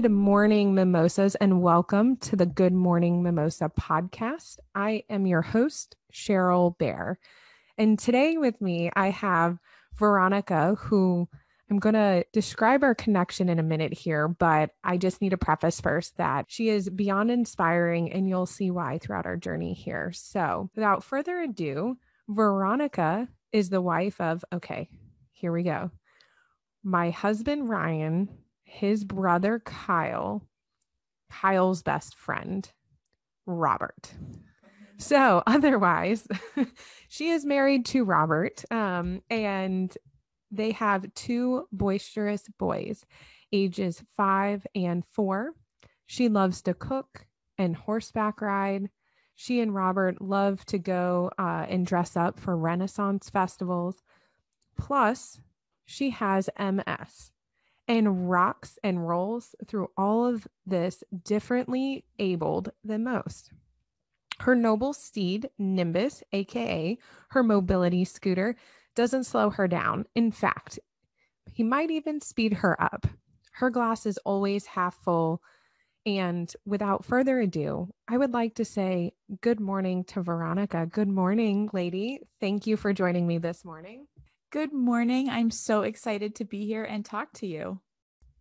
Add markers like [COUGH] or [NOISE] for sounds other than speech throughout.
Good morning, mimosas, and welcome to the Good Morning Mimosa podcast. I am your host, Cheryl Bear. And today with me, I have Veronica, who I'm going to describe our connection in a minute here, but I just need to preface first that she is beyond inspiring, and you'll see why throughout our journey here. So, without further ado, Veronica is the wife of, okay, here we go. My husband, Ryan, his brother Kyle, Kyle's best friend, Robert. So, otherwise, [LAUGHS] she is married to Robert, um, and they have two boisterous boys, ages five and four. She loves to cook and horseback ride. She and Robert love to go uh, and dress up for Renaissance festivals. Plus, she has MS and rocks and rolls through all of this differently abled than most. Her noble steed, Nimbus, aka her mobility scooter, doesn't slow her down. In fact, he might even speed her up. Her glass is always half full. And without further ado, I would like to say good morning to Veronica. Good morning, lady. Thank you for joining me this morning. Good morning. I'm so excited to be here and talk to you.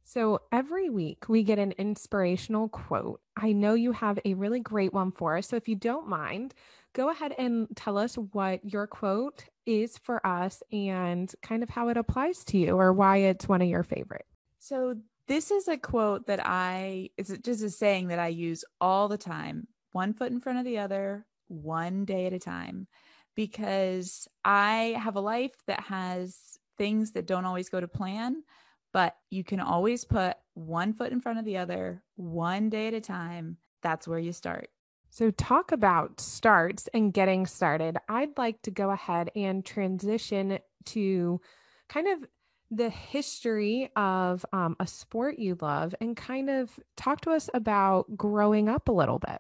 So, every week we get an inspirational quote. I know you have a really great one for us. So, if you don't mind, go ahead and tell us what your quote is for us and kind of how it applies to you or why it's one of your favorite. So, this is a quote that I, it's just a saying that I use all the time one foot in front of the other, one day at a time because I have a life that has things that don't always go to plan, but you can always put one foot in front of the other, one day at a time. That's where you start. So, talk about starts and getting started. I'd like to go ahead and transition to kind of the history of um, a sport you love and kind of talk to us about growing up a little bit.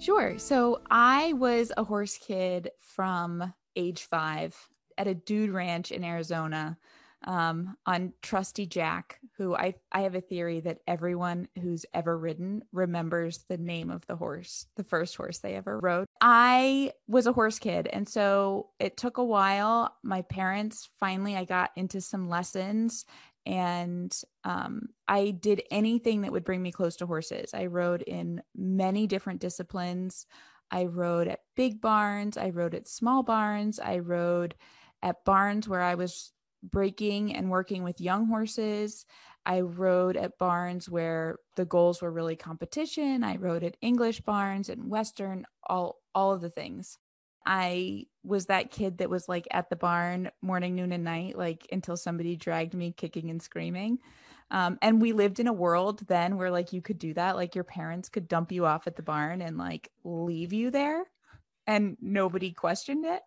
Sure. So I was a horse kid from age five at a dude ranch in Arizona um, on Trusty Jack, who I, I have a theory that everyone who's ever ridden remembers the name of the horse, the first horse they ever rode. I was a horse kid. And so it took a while. My parents finally, I got into some lessons and um, I did anything that would bring me close to horses. I rode in many different disciplines. I rode at big barns, I rode at small barns, I rode at barns where I was breaking and working with young horses. I rode at barns where the goals were really competition. I rode at English barns and Western, all all of the things. I was that kid that was like at the barn morning, noon, and night, like until somebody dragged me kicking and screaming. Um, and we lived in a world then where like you could do that. Like your parents could dump you off at the barn and like leave you there and nobody questioned it.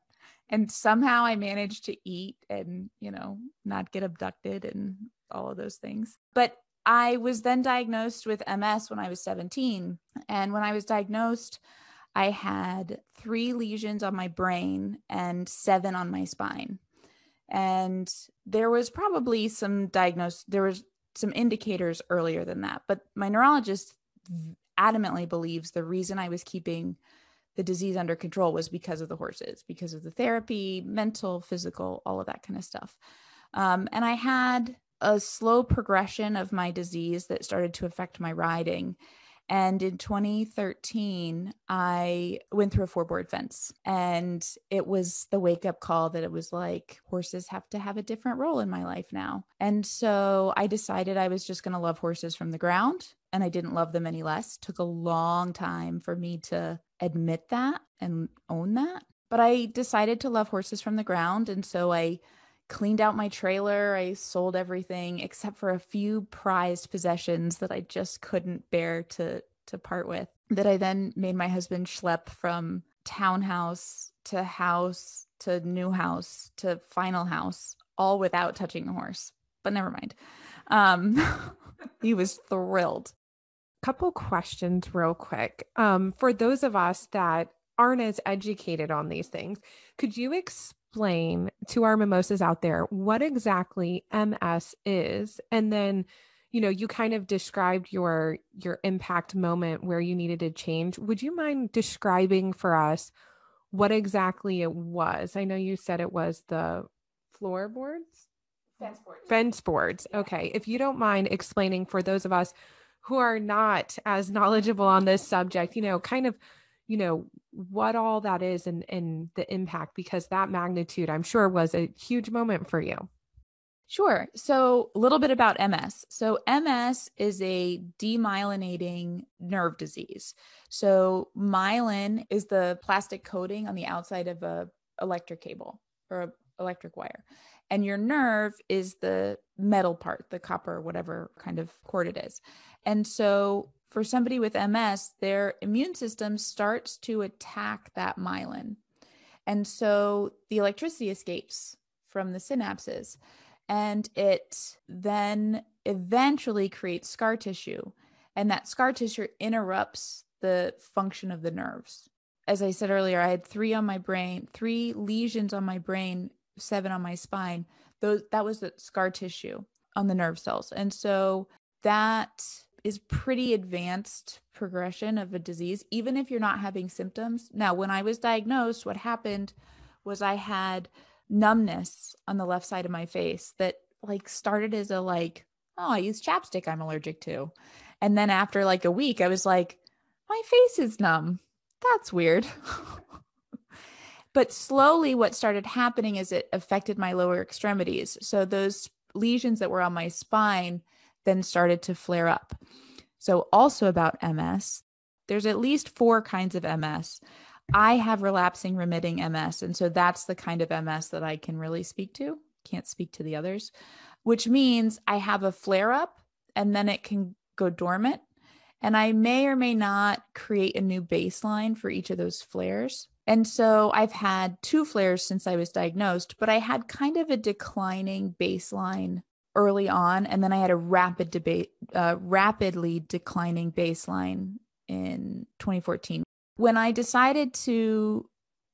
And somehow I managed to eat and, you know, not get abducted and all of those things. But I was then diagnosed with MS when I was 17. And when I was diagnosed, I had three lesions on my brain and seven on my spine. And there was probably some diagnosed, there was some indicators earlier than that. But my neurologist adamantly believes the reason I was keeping the disease under control was because of the horses, because of the therapy, mental, physical, all of that kind of stuff. Um, and I had a slow progression of my disease that started to affect my riding. And in 2013, I went through a four board fence. And it was the wake up call that it was like horses have to have a different role in my life now. And so I decided I was just going to love horses from the ground. And I didn't love them any less. It took a long time for me to admit that and own that. But I decided to love horses from the ground. And so I cleaned out my trailer. I sold everything except for a few prized possessions that I just couldn't bear to to part with. That I then made my husband schlep from townhouse to house to new house to final house all without touching the horse. But never mind. Um [LAUGHS] he was thrilled. Couple questions real quick. Um for those of us that aren't as educated on these things, could you explain explain to our mimosas out there what exactly ms is? And then you know you kind of described your your impact moment where you needed to change. Would you mind describing for us what exactly it was? I know you said it was the floorboards? Fence boards. Fence boards. Okay. If you don't mind explaining for those of us who are not as knowledgeable on this subject you know kind of you know what all that is and and the impact because that magnitude i'm sure was a huge moment for you Sure. So, a little bit about MS. So, MS is a demyelinating nerve disease. So, myelin is the plastic coating on the outside of a electric cable or a electric wire. And your nerve is the metal part, the copper, whatever kind of cord it is. And so, for somebody with MS, their immune system starts to attack that myelin. And so, the electricity escapes from the synapses and it then eventually creates scar tissue and that scar tissue interrupts the function of the nerves. As i said earlier i had three on my brain three lesions on my brain seven on my spine. Those that was the scar tissue on the nerve cells. And so that is pretty advanced progression of a disease even if you're not having symptoms now when i was diagnosed what happened was i had numbness on the left side of my face that like started as a like, oh, I use chapstick I'm allergic to. And then after like a week, I was like, my face is numb. That's weird. [LAUGHS] but slowly, what started happening is it affected my lower extremities. So those lesions that were on my spine then started to flare up. So, also about MS, there's at least four kinds of MS. I have relapsing remitting MS. And so that's the kind of MS that I can really speak to. Can't speak to the others, which means I have a flare up and then it can go dormant. And I may or may not create a new baseline for each of those flares. And so I've had two flares since I was diagnosed, but I had kind of a declining baseline early on. And then I had a rapid debate, uh, rapidly declining baseline in 2014 when I decided to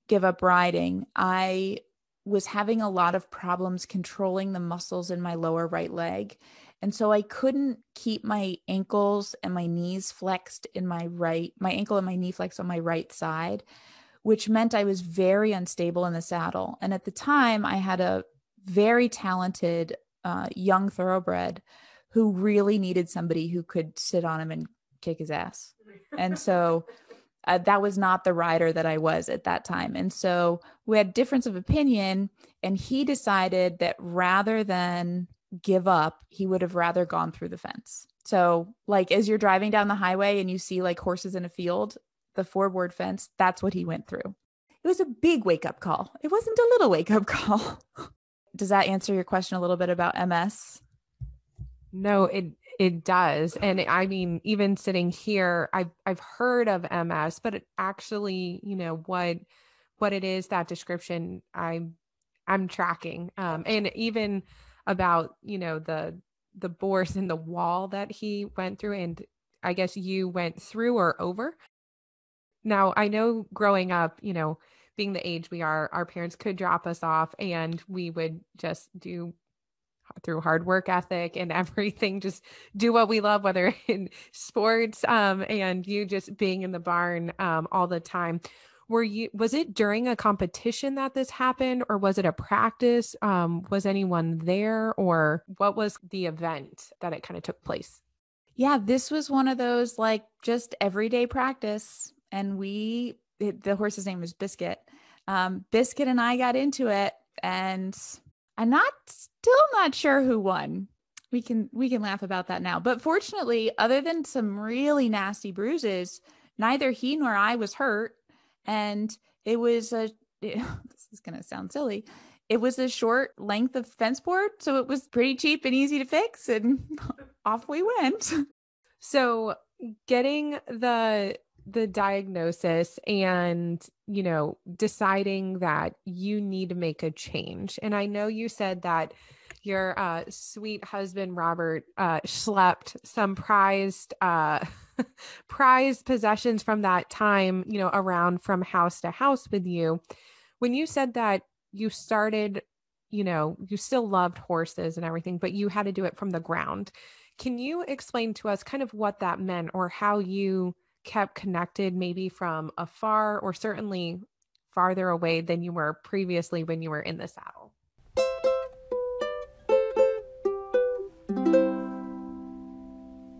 give up riding, I was having a lot of problems controlling the muscles in my lower right leg. And so I couldn't keep my ankles and my knees flexed in my right, my ankle and my knee flexed on my right side, which meant I was very unstable in the saddle. And at the time, I had a very talented uh, young thoroughbred who really needed somebody who could sit on him and kick his ass. And so uh, that was not the rider that I was at that time. And so we had difference of opinion and he decided that rather than give up, he would have rather gone through the fence. So like as you're driving down the highway and you see like horses in a field, the four board fence, that's what he went through. It was a big wake up call. It wasn't a little wake up [LAUGHS] call. Does that answer your question a little bit about MS? No, it it does. And I mean, even sitting here, I've I've heard of MS, but it actually, you know, what what it is, that description I'm I'm tracking. Um and even about, you know, the the bores in the wall that he went through and I guess you went through or over. Now, I know growing up, you know, being the age we are, our parents could drop us off and we would just do through hard work ethic and [LAUGHS] everything just do what we love whether [LAUGHS] in sports um, and you just being in the barn um, all the time. Were you was it during a competition that this happened or was it a practice? Um, was anyone there or what was the event that it kind of took place? Yeah this was one of those like just everyday practice and we it, the horse's name was biscuit um, biscuit and i got into it and I'm not still not sure who won. We can we can laugh about that now. But fortunately, other than some really nasty bruises, neither he nor I was hurt. And it was a [LAUGHS] this is gonna sound silly. It was a short length of fence board, so it was pretty cheap and easy to fix, and [LAUGHS] off we went. [LAUGHS] So getting the the diagnosis and you know deciding that you need to make a change and i know you said that your uh, sweet husband robert uh, some prized uh, [LAUGHS] prized possessions from that time you know around from house to house with you when you said that you started, you know, you still loved horses and everything, but you had to do it from the ground. Can you explain to us kind of what that meant or how you kept connected, maybe from afar or certainly farther away than you were previously when you were in the saddle?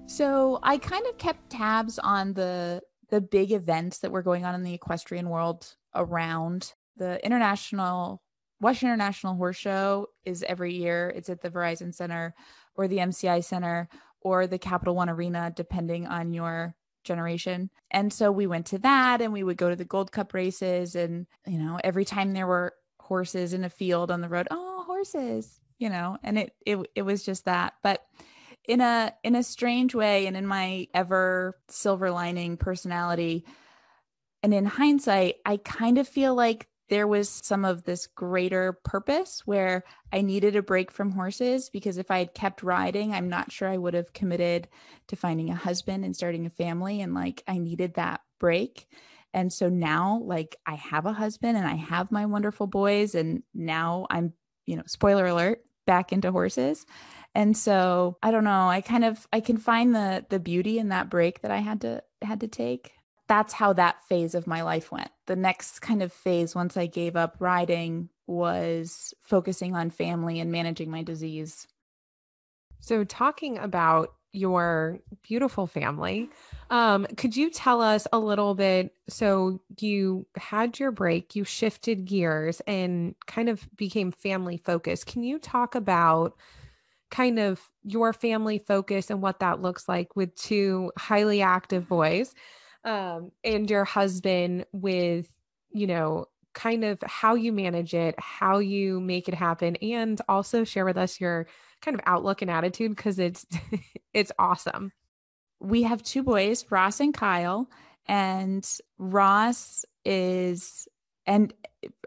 So I kind of kept tabs on the the big events that were going on in the equestrian world around the international Washington International Horse Show is every year. It's at the Verizon Center or the MCI Center or the Capital One Arena, depending on your generation. And so we went to that and we would go to the Gold Cup races. And, you know, every time there were horses in a field on the road, oh, horses, you know, and it, it, it was just that. But in a, in a strange way and in my ever silver lining personality, and in hindsight, I kind of feel like there was some of this greater purpose where I needed a break from horses because if I had kept riding, I'm not sure I would have committed to finding a husband and starting a family. And like, I needed that break. And so now, like, I have a husband and I have my wonderful boys. And now I'm, you know, spoiler alert, back into horses. And so I don't know, I kind of I can find the the beauty in that break that I had to had to take that's how that phase of my life went. The next kind of phase, once I gave up riding, was focusing on family and managing my disease. So, talking about your beautiful family, um, could you tell us a little bit? So, you had your break, you shifted gears and kind of became family focused. Can you talk about kind of your family focus and what that looks like with two highly active boys? Um, and your husband with, you know, kind of how you manage it, how you make it happen, and also share with us your kind of outlook and attitude because it's [LAUGHS] it's awesome. We have two boys, Ross and Kyle, and Ross is and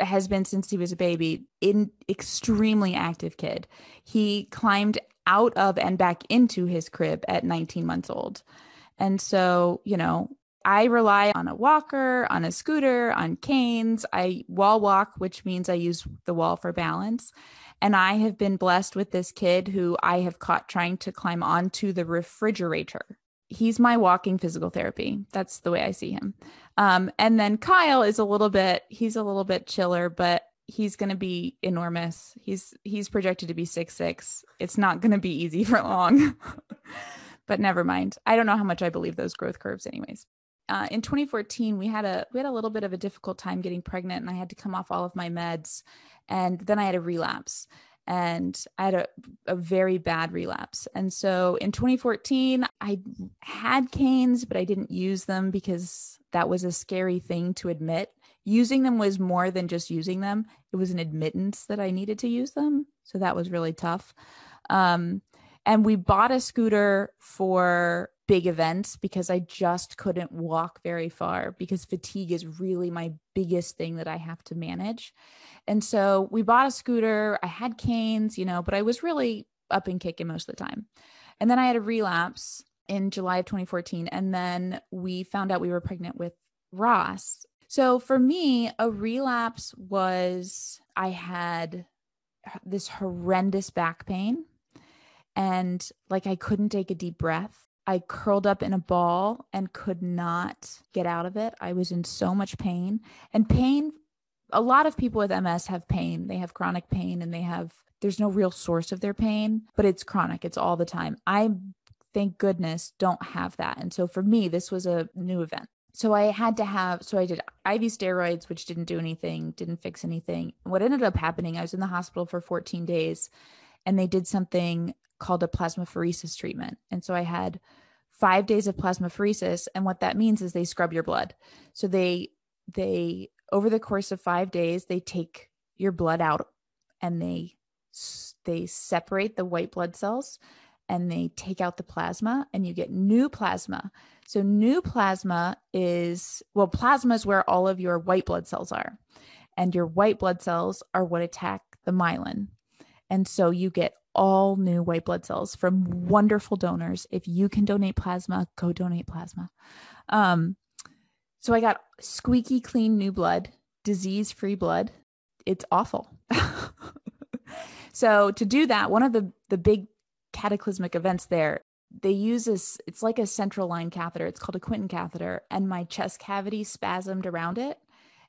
has been since he was a baby in extremely active kid. He climbed out of and back into his crib at 19 months old. And so, you know, I rely on a walker, on a scooter, on canes. I wall walk, which means I use the wall for balance. And I have been blessed with this kid who I have caught trying to climb onto the refrigerator. He's my walking physical therapy. That's the way I see him. Um, and then Kyle is a little bit, he's a little bit chiller, but he's going to be enormous. He's he's projected to be six six. It's not going to be easy for long. [LAUGHS] but never mind. I don't know how much I believe those growth curves anyways uh, in 2014 we had a we had a little bit of a difficult time getting pregnant and i had to come off all of my meds and then i had a relapse and i had a, a very bad relapse. And so in 2014 i had canes but i didn't use them because that was a scary thing to admit. Using them was more than just using them. It was an admittance that i needed to use them so that was really tough. Um, and we bought a scooter for big events because I just couldn't walk very far because fatigue is really my biggest thing that I have to manage. And so we bought a scooter. I had canes, you know, but I was really up and kicking most of the time. And then I had a relapse in July of 2014. And then we found out we were pregnant with Ross. So for me, a relapse was I had this horrendous back pain and like I couldn't take a deep breath. I curled up in a ball and could not get out of it. I was in so much pain. And pain, a lot of people with MS have pain. They have chronic pain and they have, there's no real source of their pain, but it's chronic. It's all the time. I, thank goodness, don't have that. And so for me, this was a new event. So I had to have, so I did IV steroids, which didn't do anything, didn't fix anything. What ended up happening, I was in the hospital for 14 days and they did something called a plasmapheresis treatment. And so I had five days of plasmapheresis. And what that means is they scrub your blood. So they, they, over the course of five days, they take your blood out and they, they separate the white blood cells and they take out the plasma and you get new plasma. So, new plasma is well, plasma is where all of your white blood cells are, and your white blood cells are what attack the myelin. And so, you get all new white blood cells from wonderful donors. If you can donate plasma, go donate plasma. Um, so I got squeaky clean new blood, disease free blood. it's awful. [LAUGHS] so to do that, one of the the big cataclysmic events there, they use this. It's like a central line catheter. It's called a Quinton catheter, and my chest cavity spasmed around it.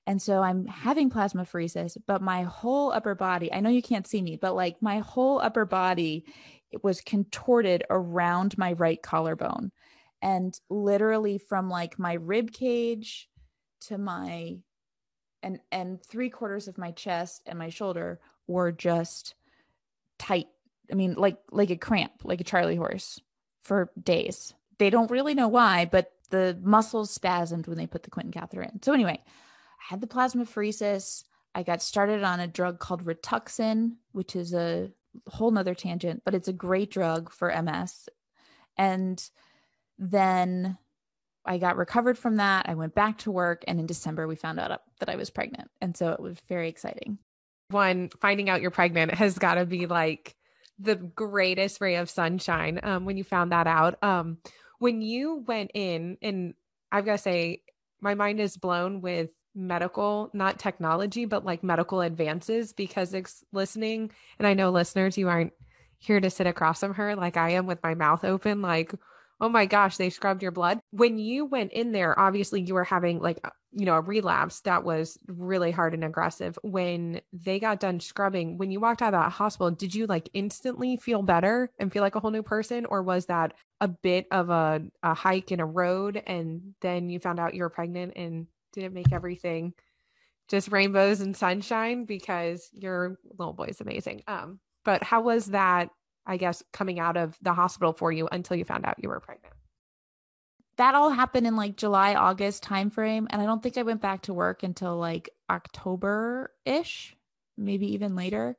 And so I'm having plasmapheresis, but my whole upper body, I know you can't see me, but like my whole upper body it was contorted around my right collarbone. And literally from like my rib cage to my and and three quarters of my chest and my shoulder were just tight. I mean, like like a cramp, like a Charlie horse for days. They don't really know why, but the muscles spasmed when they put the Quinton catheter in. So anyway, had the plasmapheresis. I got started on a drug called Rituxan, which is a whole nother tangent, but it's a great drug for MS. And then I got recovered from that. I went back to work. And in December, we found out that I was pregnant. And so it was very exciting. One, finding out you're pregnant has got to be like the greatest ray of sunshine um, when you found that out. Um, when you went in, and I've got to say, my mind is blown with medical, not technology, but like medical advances because it's listening. And I know listeners, you aren't here to sit across from her like I am with my mouth open, like, oh my gosh, they scrubbed your blood. When you went in there, obviously you were having like, you know, a relapse that was really hard and aggressive. When they got done scrubbing, when you walked out of that hospital, did you like instantly feel better and feel like a whole new person? Or was that a bit of a, a hike in a road and then you found out you were pregnant and didn't make everything just rainbows and sunshine because your little boy's amazing. Um, but how was that, I guess, coming out of the hospital for you until you found out you were pregnant? That all happened in like July, August timeframe. And I don't think I went back to work until like October ish, maybe even later.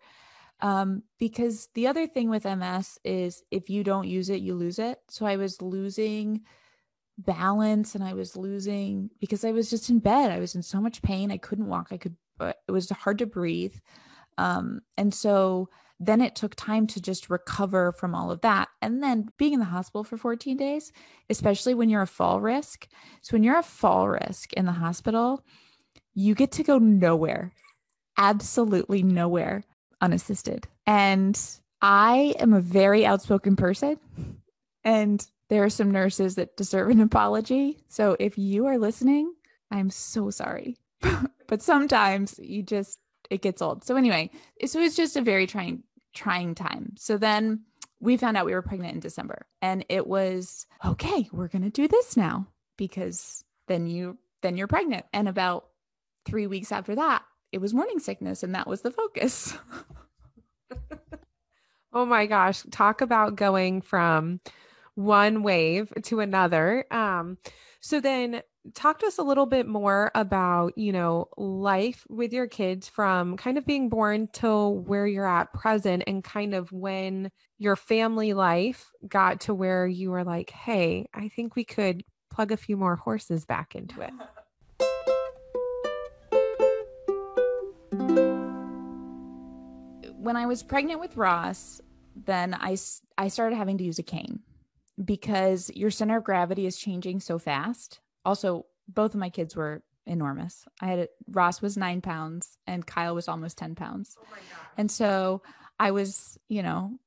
Um, because the other thing with MS is if you don't use it, you lose it. So I was losing balance and I was losing because I was just in bed. I was in so much pain. I couldn't walk. I could, but it was hard to breathe. Um, and so then it took time to just recover from all of that. And then being in the hospital for 14 days, especially when you're a fall risk. So when you're a fall risk in the hospital, you get to go nowhere, absolutely nowhere unassisted. And I am a very outspoken person. And there are some nurses that deserve an apology. So if you are listening, I'm so sorry. [LAUGHS] but sometimes you just it gets old. So anyway, so it was just a very trying trying time. So then we found out we were pregnant in December and it was okay, we're going to do this now because then you then you're pregnant. And about 3 weeks after that, it was morning sickness and that was the focus. [LAUGHS] [LAUGHS] oh my gosh, talk about going from one wave to another. Um, so then talk to us a little bit more about, you know, life with your kids from kind of being born till where you're at present and kind of when your family life got to where you were like, hey, I think we could plug a few more horses back into it. [LAUGHS] When I was pregnant with Ross, then I, I started having to use a cane because your center of gravity is changing so fast. Also, both of my kids were enormous. I had a, Ross was nine pounds and Kyle was almost 10 pounds. Oh and so I was, you know,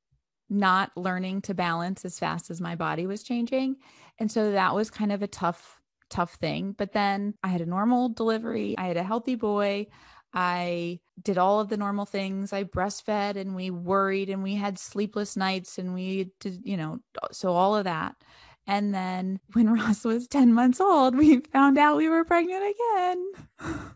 not learning to balance as fast as my body was changing. And so that was kind of a tough, tough thing. But then I had a normal delivery, I had a healthy boy. I did all of the normal things. I breastfed and we worried and we had sleepless nights and we did, you know, so all of that. And then [LAUGHS] when Ross was 10 months old, we found out we were pregnant again. [LAUGHS]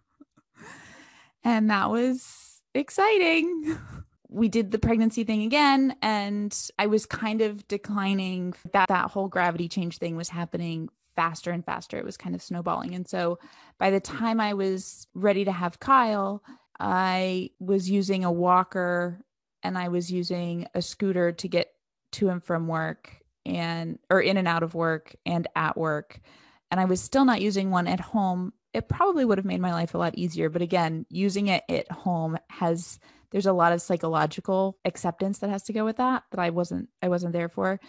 and that was exciting. [LAUGHS] We did the pregnancy thing again and I was kind of declining that that whole gravity change thing was happening faster and faster. It was kind of snowballing. And so by the hmm. time I was ready to have Kyle, I was using a walker and I was using a scooter to get to and from work and or in and out of work and at work. And I was still not using one at home. It probably would have made my life a lot easier, but again, using it at home has there's a lot of psychological acceptance that has to go with that that I wasn't I wasn't there for.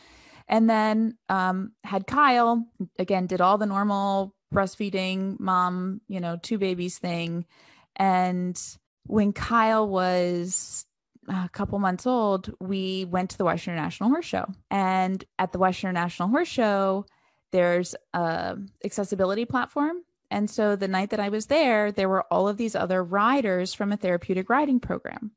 And then um, had Kyle again, did all the normal breastfeeding, mom, you know, two babies thing. And when Kyle was a couple months old, we went to the Western National Horse Show. And at the Western National Horse Show, there's a accessibility platform. And so the night that I was there, there were all of these other riders from a therapeutic riding program.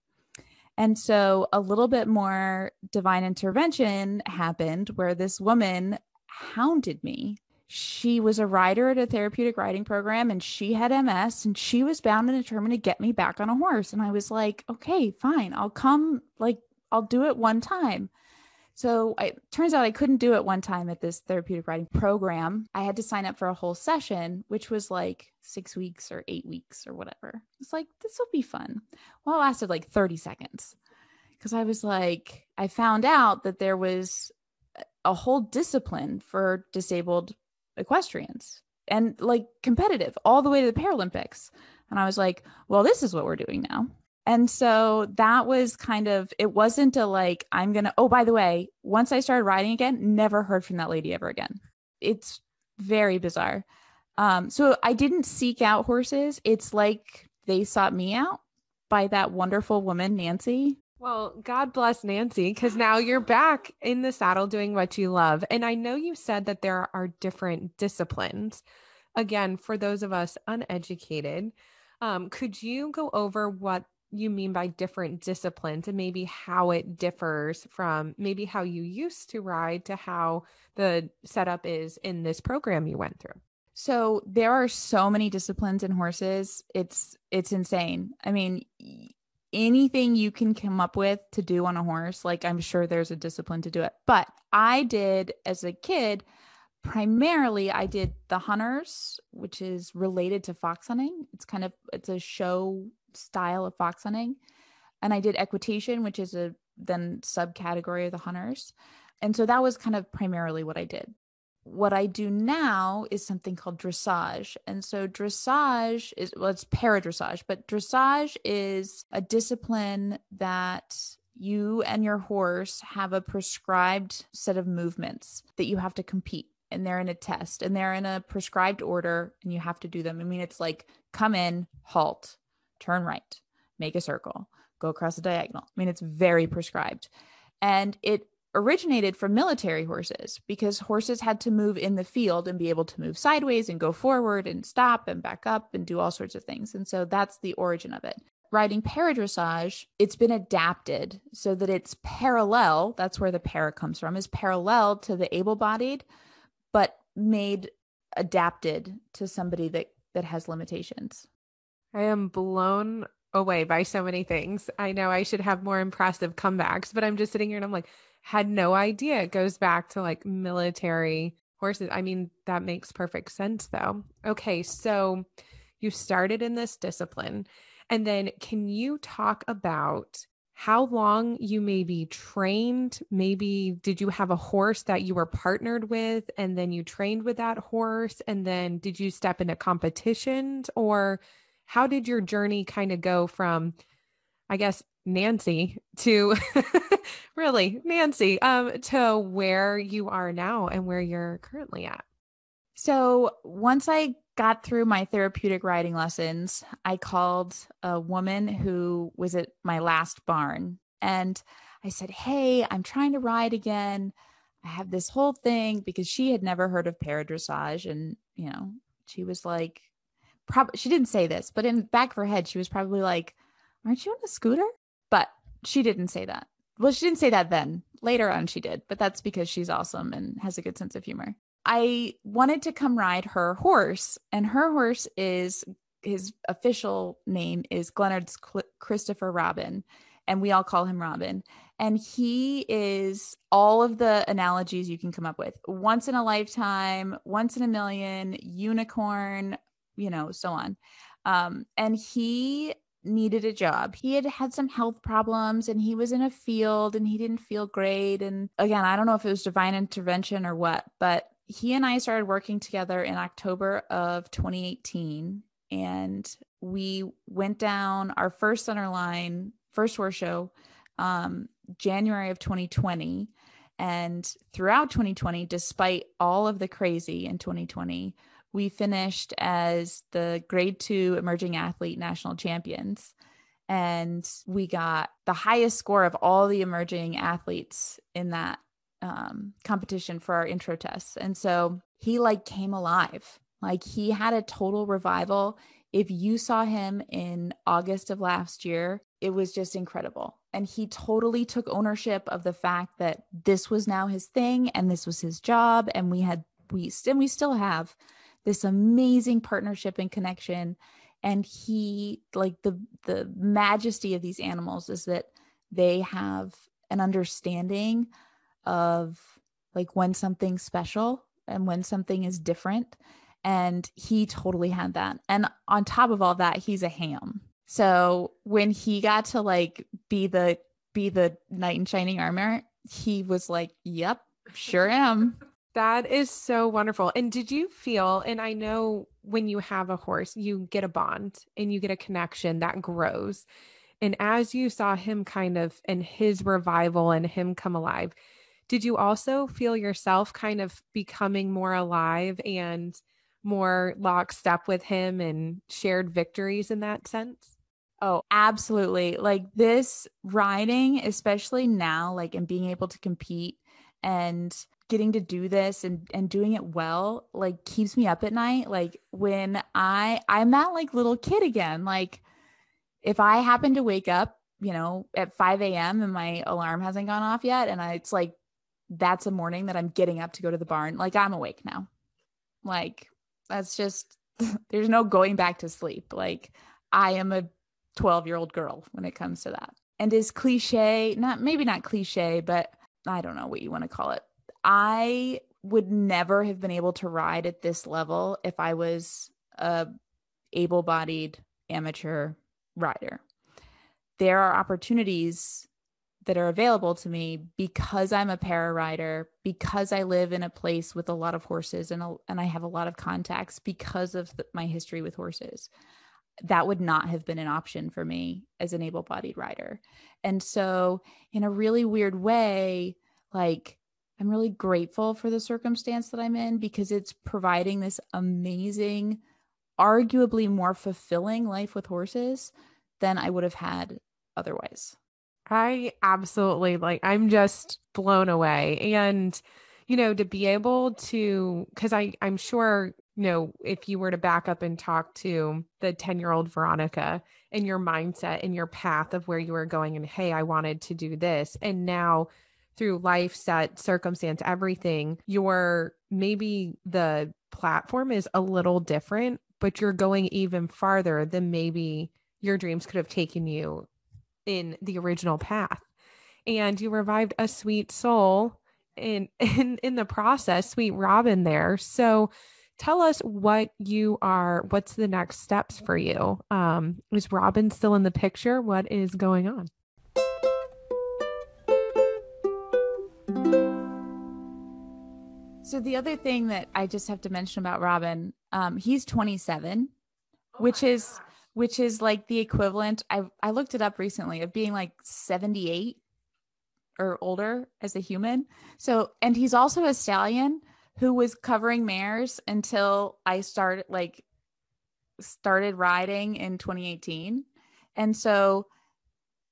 And so a little bit more divine intervention happened where this woman hounded me she was a rider at a therapeutic riding program and she had MS and she was bound and determined to get me back on a horse. And I was like, okay, fine, I'll come, like, I'll do it one time. So it turns out I couldn't do it one time at this therapeutic riding program. I had to sign up for a whole session, which was like six weeks or eight weeks or whatever. It's like, this will be fun. Well, it lasted like 30 seconds because I was like, I found out that there was a whole discipline for disabled equestrians and like competitive all the way to the Paralympics. And I was like, well, this is what we're doing now. And so that was kind of, it wasn't a like, I'm going to, oh, by the way, once I started riding again, never heard from that lady ever again. It's very bizarre. Um, so I didn't seek out horses. It's like they sought me out by that wonderful woman, Nancy, well, God bless Nancy, because now you're back in the saddle doing what you love. And I know you said that there are different disciplines. Again, for those of us uneducated, um, could you go over what you mean by different disciplines and maybe how it differs from maybe how you used to ride to how the setup is in this program you went through? So there are so many disciplines in horses. It's it's insane. I mean, anything you can come up with to do on a horse, like I'm sure there's a discipline to do it. But I did as a kid, primarily I did the hunters, which is related to fox hunting. It's kind of it's a show style of fox hunting. And I did equitation, which is a then subcategory of the hunters. And so that was kind of primarily what I did what I do now is something called dressage. And so dressage is well, it's paradressage, but dressage is a discipline that you and your horse have a prescribed set of movements that you have to compete and they're in a test and they're in a prescribed order and you have to do them. I mean, it's like come in, halt, turn right, make a circle, go across a diagonal. I mean, it's very prescribed. And it originated from military horses because horses had to move in the field and be able to move sideways and go forward and stop and back up and do all sorts of things. And so that's the origin of it. Riding paradressage, it's been adapted so that it's parallel. That's where the para comes from, is parallel to the able bodied, but made adapted to somebody that that has limitations. I am blown away by so many things. I know I should have more impressive comebacks, but I'm just sitting here and I'm like, had no idea. It goes back to like military horses. I mean, that makes perfect sense though. Okay, so you started in this discipline. And then can you talk about how long you maybe trained? Maybe did you have a horse that you were partnered with and then you trained with that horse? And then did you step into competitions or how did your journey kind of go from, I guess, Nancy to [LAUGHS] really Nancy um to where you are now and where you're currently at. So, once I got through my therapeutic riding lessons, I called a woman who was at my last barn and I said, "Hey, I'm trying to ride again. I have this whole thing because she had never heard of paradressage and, you know, she was like probably she didn't say this, but in the back of her head she was probably like, "Aren't you on a scooter?" But she didn't say that. Well, she didn't say that then. Later on, she did, but that's because she's awesome and has a good sense of humor. I wanted to come ride her horse, and her horse is his official name is Glenard's Christopher Robin, and we all call him Robin. And he is all of the analogies you can come up with once in a lifetime, once in a million, unicorn, you know, so on. Um, and he needed a job. He had had some health problems and he was in a field and he didn't feel great. And again, I don't know if it was divine intervention or what, but he and I started working together in October of 2018. And we went down our first center line, first war show, um, January of 2020. And throughout 2020, despite all of the crazy in 2020, we finished as the grade two emerging athlete national champions. and we got the highest score of all the emerging athletes in that um, competition for our intro tests. And so he like came alive. Like he had a total revival. If you saw him in August of last year, it was just incredible. And he totally took ownership of the fact that this was now his thing and this was his job. And we had, we, and we still have this amazing partnership and connection and he like the the majesty of these animals is that they have an understanding of like when something's special and when something is different and he totally had that and on top of all that he's a ham. So when he got to like be the be the knight in shining armor he was like yep sure am [LAUGHS] that is so wonderful and did you feel and i know when you have a horse you get a bond and you get a connection that grows and as you saw him kind of in his revival and him come alive did you also feel yourself kind of becoming more alive and more lockstep with him and shared victories in that sense? Oh, absolutely. Like this riding, especially now, like and being able to compete and getting to do this and and doing it well, like keeps me up at night. Like when I I'm that like little kid again. Like if I happen to wake up, you know, at 5 a.m. and my alarm hasn't gone off yet, and I, it's like that's a morning that I'm getting up to go to the barn. Like I'm awake now. Like that's just [LAUGHS] there's no going back to sleep. Like I am a 12 year old girl when it comes to that. And is cliche, not maybe not cliche, but I don't know what you want to call it. I would never have been able to ride at this level if I was a able bodied amateur rider. There are opportunities that are available to me because I'm a para rider, because I live in a place with a lot of horses and, a, and I have a lot of contacts because of the, my history with horses. That would not have been an option for me as an able bodied rider. And so, in a really weird way, like I'm really grateful for the circumstance that I'm in because it's providing this amazing, arguably more fulfilling life with horses than I would have had otherwise. I absolutely like, I'm just blown away. And, you know, to be able to, because I'm sure, you know, if you were to back up and talk to the 10 year old Veronica and your mindset and your path of where you were going, and hey, I wanted to do this. And now through life, set, circumstance, everything, your maybe the platform is a little different, but you're going even farther than maybe your dreams could have taken you in the original path. And you revived a sweet soul in [LAUGHS] in in the process sweet robin there. So tell us what you are what's the next steps for you? Um is robin still in the picture? What is going on so the other thing that i just have to mention about robin um he's 27 oh which is gosh which is like the equivalent I I looked it up recently of being like 78 or older as a human. So and he's also a stallion who was covering mares until I started like started riding in 2018. And so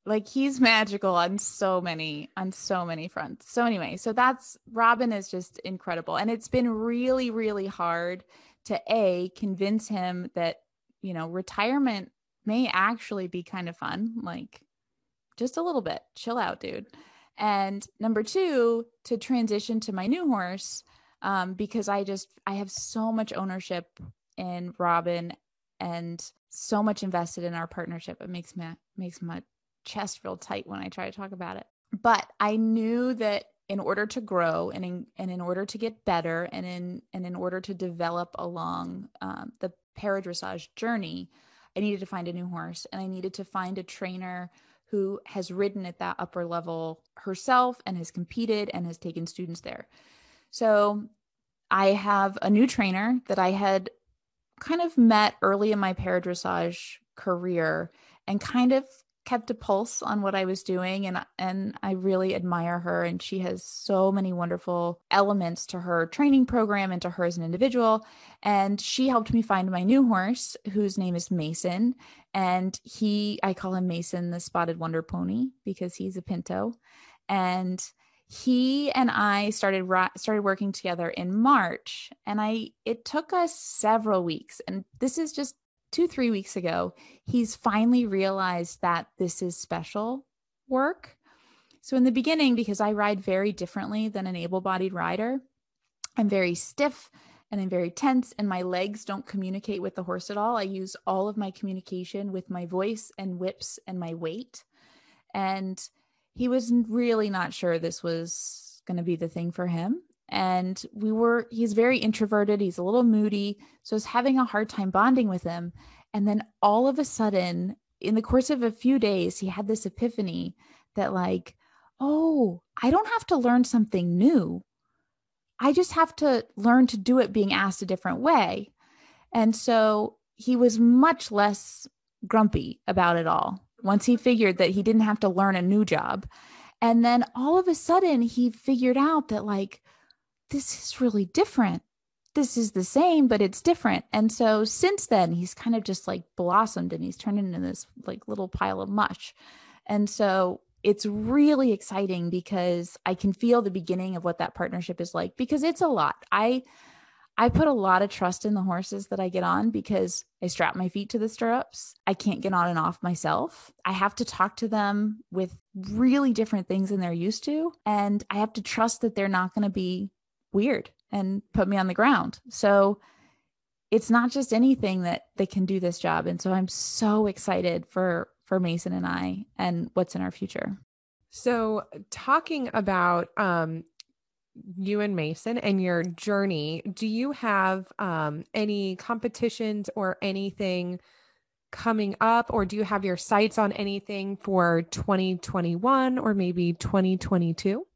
like he's magical on so many on so many fronts. So anyway, so that's Robin is just incredible and it's been really really hard to a convince him that you know, retirement may actually be kind of fun. Like, just a little bit, chill out, dude. And number two, to transition to my new horse, um, because I just I have so much ownership in Robin and so much invested in our partnership. It makes me makes my chest real tight when I try to talk about it. But I knew that in order to grow and in, and in order to get better and in and in order to develop along um, the paradressage journey, I needed to find a new horse and I needed to find a trainer who has ridden at that upper level herself and has competed and has taken students there. So I have a new trainer that I had kind of met early in my paradressage career and kind of kept a pulse on what I was doing and and I really admire her and she has so many wonderful elements to her training program and to her as an individual. And she helped me find my new horse whose name is Mason and he I call him Mason the spotted wonder pony because he's a pinto. And he and I started started working together in March and I it took us several weeks. And this is just two, three weeks ago, he's finally realized that this is special work. So, in the beginning, because I ride very differently than an able bodied rider, I'm very stiff and I'm very tense, and my legs don't communicate with the horse at all. I use all of my communication with my voice and whips and my weight. And he was really not sure this was going to be the thing for him and we were he's very introverted he's a little moody so i was having a hard time bonding with him. And then all of a sudden in the course of a few days he had this epiphany that like oh i don't have to learn something new. I just have to learn to do it being asked a different way. And so he was much less grumpy about it all once he figured that he didn't have to learn a new job. And then all of a sudden he figured out that like this is really different. This is the same, but it's different. And so since then, he's kind of just like blossomed and he's turned into this like little pile of mush. And so it's really exciting because I can feel the beginning of what that partnership is like because it's a lot. I I put a lot of trust in the horses that I get on because I strap my feet to the stirrups. I can't get on and off myself. I have to talk to them with really different things than they're used to. And I have to trust that they're not going to be weird and put me on the ground. So it's not just anything that they can do this job. And so I'm so excited for for Mason and I and what's in our future. So talking about um you and Mason and your journey, do you have um any competitions or anything coming up or do you have your sights on anything for 2021 or maybe 2022?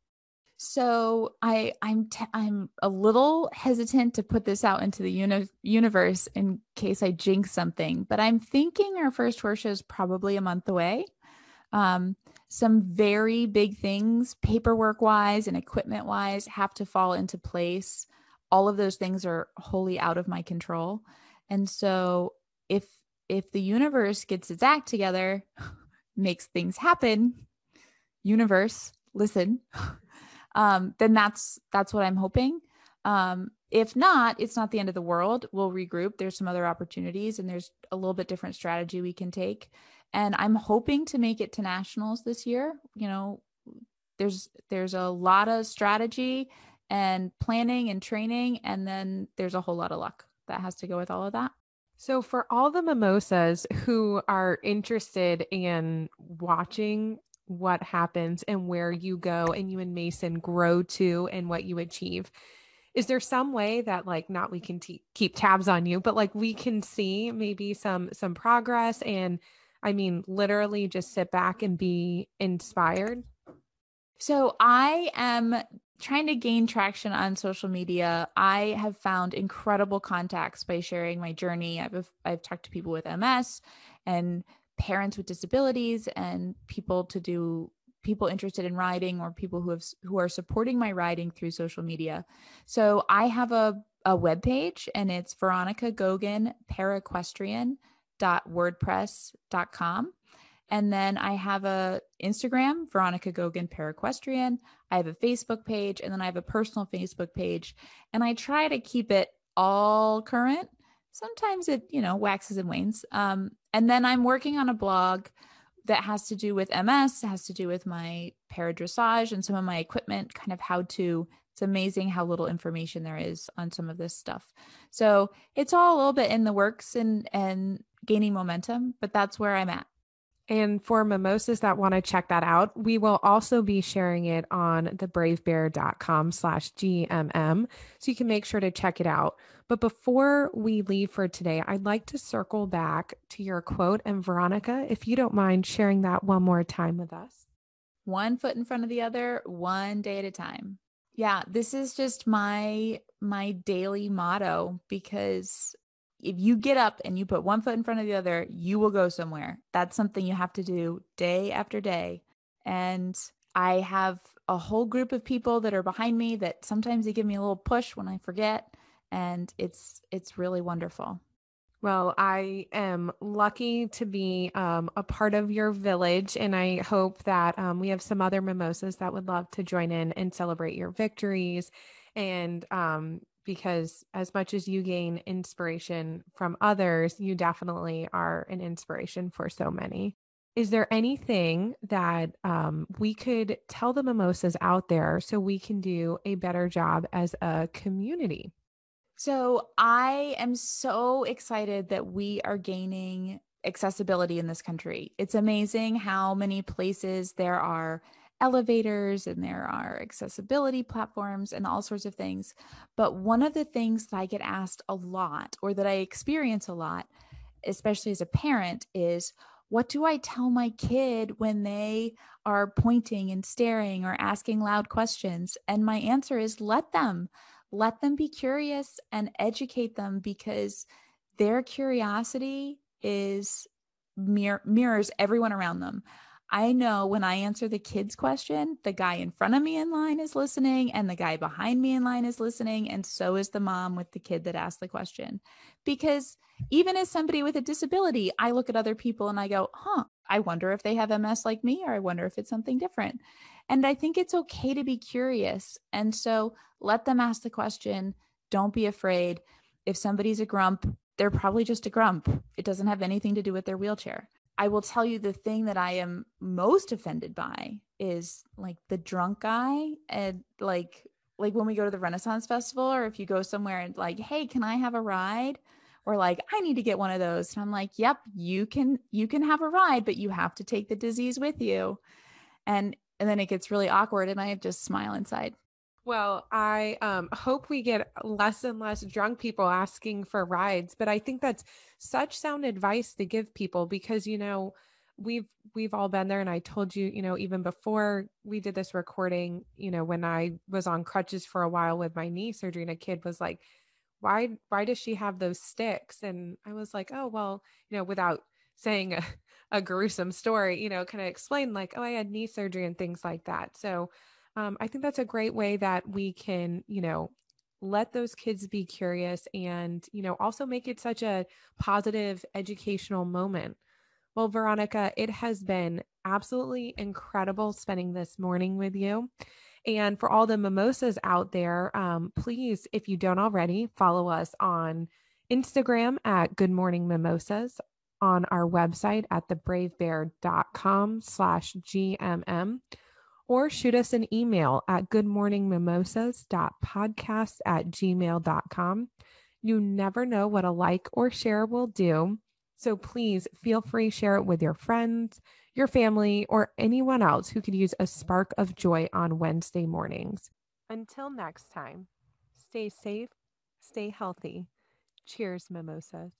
So I I'm t- I'm a little hesitant to put this out into the uni- universe in case I jinx something, but I'm thinking our first horse show is probably a month away. Um, some very big things, paperwork wise and equipment wise, have to fall into place. All of those things are wholly out of my control, and so if if the universe gets its act together, [LAUGHS] makes things happen, universe, listen. [LAUGHS] um, then that's that's what I'm hoping. Um, if not, it's not the end of the world. We'll regroup. There's some other opportunities, and there's a little bit different strategy we can take. And I'm hoping to make it to nationals this year. You know, there's there's a lot of strategy and planning and training, and then there's a whole lot of luck that has to go with all of that. So, for all the mimosas who are interested in watching what happens and where you go and you and Mason grow to and what you achieve. Is there some way that like not we can t- keep tabs on you, but like we can see maybe some some progress and I mean literally just sit back and be inspired? So I am trying to gain traction on social media. I have found incredible contacts by sharing my journey. I've I've talked to people with MS and parents with disabilities and people to do people interested in riding or people who have who are supporting my riding through social media. So I have a a web page and it's Veronica Gogan paraequestrian.wordpress.com. And then I have a Instagram, Veronica Gogan Paraequestrian. I have a Facebook page and then I have a personal Facebook page. And I try to keep it all current sometimes it you know waxes and wanes. Um, and then i'm working on a blog that has to do with ms has to do with my paradressage and some of my equipment kind of how to it's amazing how little information there is on some of this stuff. So it's all a little bit in the works and and gaining momentum but that's where i'm at and for mimosas that want to check that out, we will also be sharing it on thebravebear.com slash GMM. So you can make sure to check it out. But before we leave for today, I'd like to circle back to your quote. And Veronica, if you don't mind sharing that one more time with us. One foot in front of the other, one day at a time. Yeah, this is just my my daily motto because if you get up and you put one foot in front of the other, you will go somewhere. That's something you have to do day after day. And I have a whole group of people that are behind me that sometimes they give me a little push when I forget and it's it's really wonderful. Well, I am lucky to be um, a part of your village, and I hope that um, we have some other mimosas that would love to join in and celebrate your victories. And um, because as much as you gain inspiration from others, you definitely are an inspiration for so many. Is there anything that um, we could tell the mimosas out there so we can do a better job as a community? So I am so excited that we are gaining accessibility in this country. It's amazing how many places there are elevators and there are accessibility platforms and all sorts of things. But one of the things that I get asked a lot or that I experience a lot, especially as a parent, is what do I tell my kid when they are pointing and staring or asking loud questions? And my answer is let them let them be curious and educate them because their curiosity is mir- mirrors everyone around them. I know when I answer the kids question, the guy in front of me in line is listening and the guy behind me in line is listening and so is the mom with the kid that asked the question. Because even as somebody with a disability, I look at other people and I go, "Huh, I wonder if they have MS like me or I wonder if it's something different." And I think it's okay to be curious. And so let them ask the question. Don't be afraid. If somebody's a grump, they're probably just a grump. It doesn't have anything to do with their wheelchair. I will tell you the thing that I am most offended by is like the drunk guy and like like when we go to the Renaissance Festival or if you go somewhere and like, "Hey, can I have a ride?" or like, "I need to get one of those." And I'm like, "Yep, you can you can have a ride, but you have to take the disease with you." And and then it gets really awkward and I just smile inside. Well, I um, hope we get less and less drunk people asking for rides, but I think that's such sound advice to give people because you know we've we've all been there and I told you, you know, even before we did this recording, you know, when I was on crutches for a while with my knee surgery and a kid was like, "Why why does she have those sticks?" And I was like, "Oh, well, you know, without saying a, a gruesome story, you know, kind of explain like, oh, I had knee surgery and things like that. So um, I think that's a great way that we can, you know, let those kids be curious and, you know, also make it such a positive educational moment. Well, Veronica, it has been absolutely incredible spending this morning with you. And for all the mimosas out there, um, please, if you don't already, follow us on Instagram at Good Morning Mimosas, on our website at thebravebear.com slash GMM or shoot us an email at goodmorningmimosas.podcast at gmail.com. You never know what a like or share will do. So please feel free share it with your friends, your family, or anyone else who could use a spark of joy on Wednesday mornings. Until next time, stay safe, stay healthy. Cheers, mimosas.